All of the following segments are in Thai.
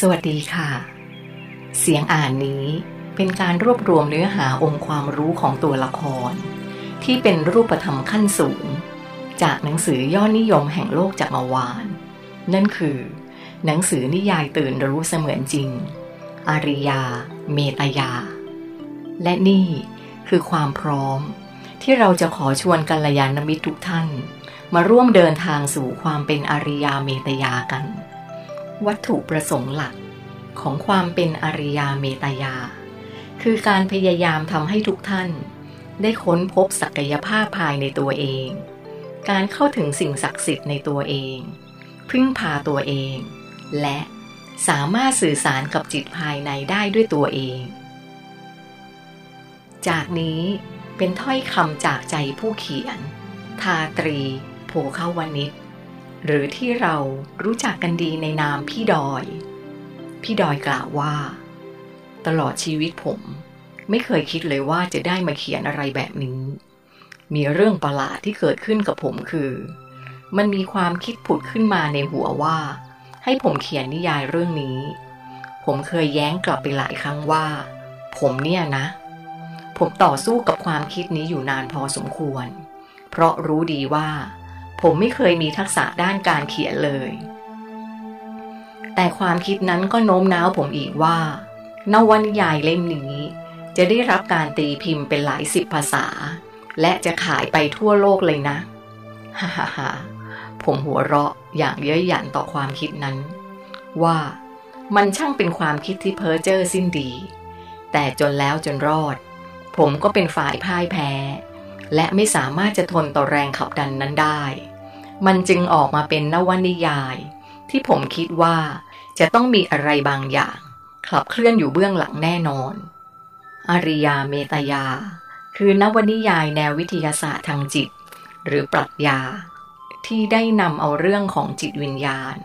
สวัสดีค่ะ เสียงอ่านนี้เป็นการรวบรวมเนื้อหาองค์ความรู้ของตัวละคร ที่เป็นรูปธรรมขั้นสูง จากหนังสือยอดนิยมแห่งโลกจักรวาล นั่นคือ หนังสือนิยายตื่นรู้เสมือนจริง อาริยา เมตยา และนี่คือความพร้อม ที่เราจะขอชวนกัลยาณมิตรทุกท่าน มาร่วมเดินทางสู่ความเป็นอาริยาเมตยากัน วัตถุประสงค์หลักของความเป็นอริยาเมตยา คือการพยายามทำให้ทุกท่าน ได้ค้นพบศักยภาพภายในตัวเอง การเข้าถึงสิ่งศักดิ์สิทธิ์ในตัวเอง พึ่งพาตัวเอง และสามารถสื่อสารกับจิตภายในได้ด้วยตัวเอง จากนี้เป็นถ้อยคำจากใจผู้เขียน ทาตรีโพเขาวนิช หรือที่เรารู้จักกันดีในนามพี่ดอย พี่ดอยกล่าวว่า ตลอดชีวิตผม ไม่เคยคิดเลยว่าจะได้มาเขียนอะไรแบบนี้ มีเรื่องประหลาดที่เกิดขึ้นกับผมคือ มันมีความคิดผุดขึ้นมาในหัวว่า ให้ผมเขียนนิยายเรื่องนี้ ผมเคยแย้งกลับไปหลายครั้งว่า ผมเนี่ยนะ ผมต่อสู้กับความคิดนี้อยู่นานพอสมควร เพราะรู้ดีว่า ผมไม่เคยมีทักษะด้านการเขียนเลย แต่ความคิดนั้นก็โน้มน้าวผมอีกว่านวันิยายเล่มนี้ จะได้รับการตีพิมพ์เป็นหลายสิบภาษา และจะขายไปทั่วโลกเลยนะฮ่าฮ่าฮ่าผมหัวเราะอย่างเย้ยหยันต่อความคิดนั้น ว่ามันช่างเป็นความคิดที่เพ้อเจ้อสิ้นดี แต่จนแล้วจนรอด ผมก็เป็นฝ่ายพ่ายแพ้ และไม่สามารถจะทนต่อแรงขับดันนั้นได้ มันจึงออกมาเป็นนวนิยาย ที่ผมคิดว่าจะต้องมีอะไรบางอย่าง ขับเคลื่อนอยู่เบื้องหลังแน่นอน อริยาเมตยา คือนวนิยายแนววิทยาศาสตร์ทางจิต หรือปรัชญา ที่ได้นำเอาเรื่องของจิตวิญญาณ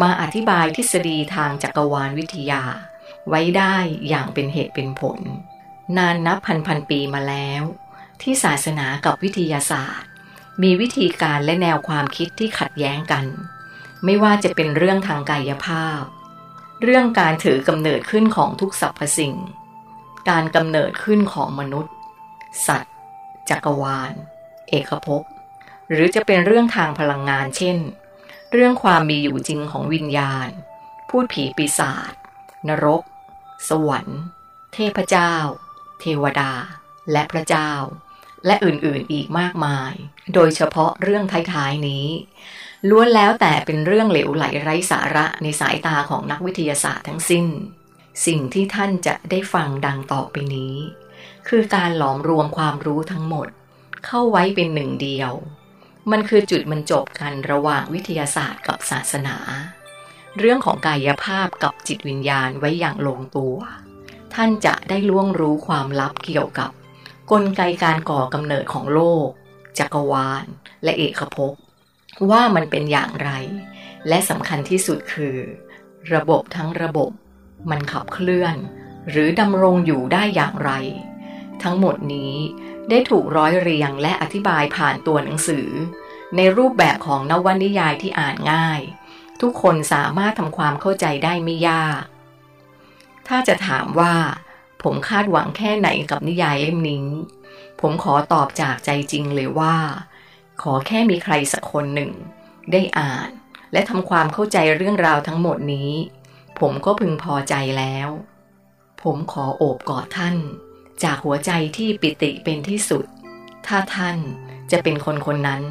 มาอธิบายทฤษฎีทางจักรวาลวิทยา ไว้ได้อย่างเป็นเหตุเป็นผล นานนับพันพันปีมาแล้ว ที่ศาสนากับวิทยาศาสตร์ มีวิธีการและแนวความคิดที่ขัดแย้งกัน ไม่ว่าจะเป็นเรื่องทางกายภาพ เรื่องการถือกำเนิดขึ้นของทุกสรรพสิ่ง การกำเนิดขึ้นของมนุษย์ สัตว์ จักรวาล เอกภพหรือจะเป็นเรื่องทางพลังงานเช่น เรื่องความมีอยู่จริงของวิญญาณ พูดผีปีศาจนรก สวรรค์ เทพเจ้า เทวดา และพระเจ้า และอื่นๆอีกมากมาย โดยเฉพาะเรื่องท้ายๆนี้ ล้วนแล้วแต่เป็นเรื่องเหลวไหลไร้สาระในสายตาของนักวิทยาศาสตร์ทั้งสิ้น สิ่งที่ท่านจะได้ฟังดังต่อไปนี้ คือการหลอมรวมความรู้ทั้งหมด เข้าไว้เป็นหนึ่งเดียว มันคือจุดมันจบกันระหว่างวิทยาศาสตร์กับศาสนา เรื่องของกายภาพกับจิตวิญญาณไว้อย่างลงตัว ท่านจะได้ล่วงรู้ความลับเกี่ยวกับ กลไกการก่อกำเนิดของโลก จักรวาล และเอกภพว่ามันเป็นอย่างไร และสำคัญที่สุดคือ ระบบทั้งระบบ มันขับเคลื่อน หรือดำรงอยู่ได้อย่างไร ทั้งหมดนี้ได้ถูกร้อยเรียงและอธิบายผ่านตัวหนังสือ ในรูปแบบของนวนิยายที่อ่านง่าย ทุกคนสามารถทำความเข้าใจได้ไม่ยาก ถ้าจะถามว่า ผมคาดหวังแค่ไหนกับนิยายเล่มนี้ ผมขอตอบจากใจจริงเลยว่า ขอแค่มีใครสักคนหนึ่ง ได้อ่าน และทำความเข้าใจเรื่องราวทั้งหมดนี้ ผมก็พึงพอใจแล้ว ผมขอโอบกอดท่าน จากหัวใจที่ปิติเป็นที่สุด ถ้าท่านจะเป็นคนคนนั้น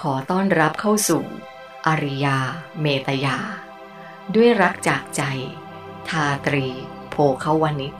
ขอต้อนรับเข้าสู่อริยา เมตยา ด้วยรักจากใจ ทาตรี โพเขาวนิช